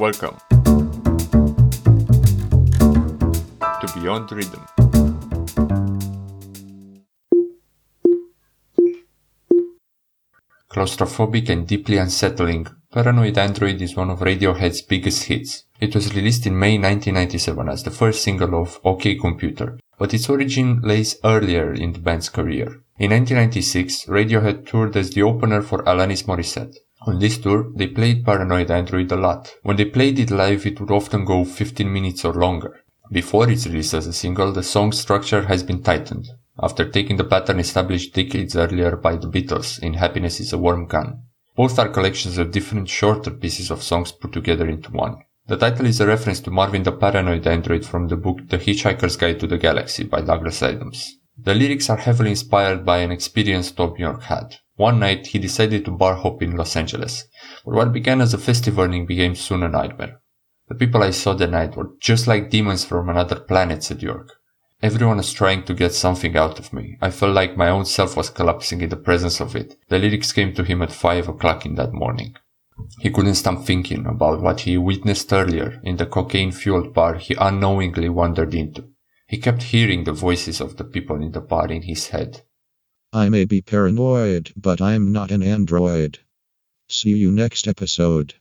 Welcome to Beyond Rhythm. Claustrophobic and deeply unsettling, Paranoid Android is one of Radiohead's biggest hits. It was released in May 1997 as the first single of OK Computer, but its origin lays earlier in the band's career. In 1996, Radiohead toured as the opener for Alanis Morissette. On this tour, they played Paranoid Android a lot. When they played it live, it would often go 15 minutes or longer. Before its release as a single, the song's structure has been tightened, after taking the pattern established decades earlier by the Beatles in Happiness is a Warm Gun. Both are collections of different shorter pieces of songs put together into one. The title is a reference to Marvin the Paranoid Android from the book The Hitchhiker's Guide to the Galaxy by Douglas Adams. The lyrics are heavily inspired by an experience Thom Yorke had. One night he decided to bar hop in Los Angeles, but what began as a festive evening became soon a nightmare. The people I saw that night were just like demons from another planet, said Yorke. Everyone was trying to get something out of me. I felt like my own self was collapsing in the presence of it. The lyrics came to him at five o'clock in that morning. He couldn't stop thinking about what he witnessed earlier in the cocaine fueled bar he unknowingly wandered into. He kept hearing the voices of the people in the bar in his head. I may be paranoid, but I'm not an android. See you next episode.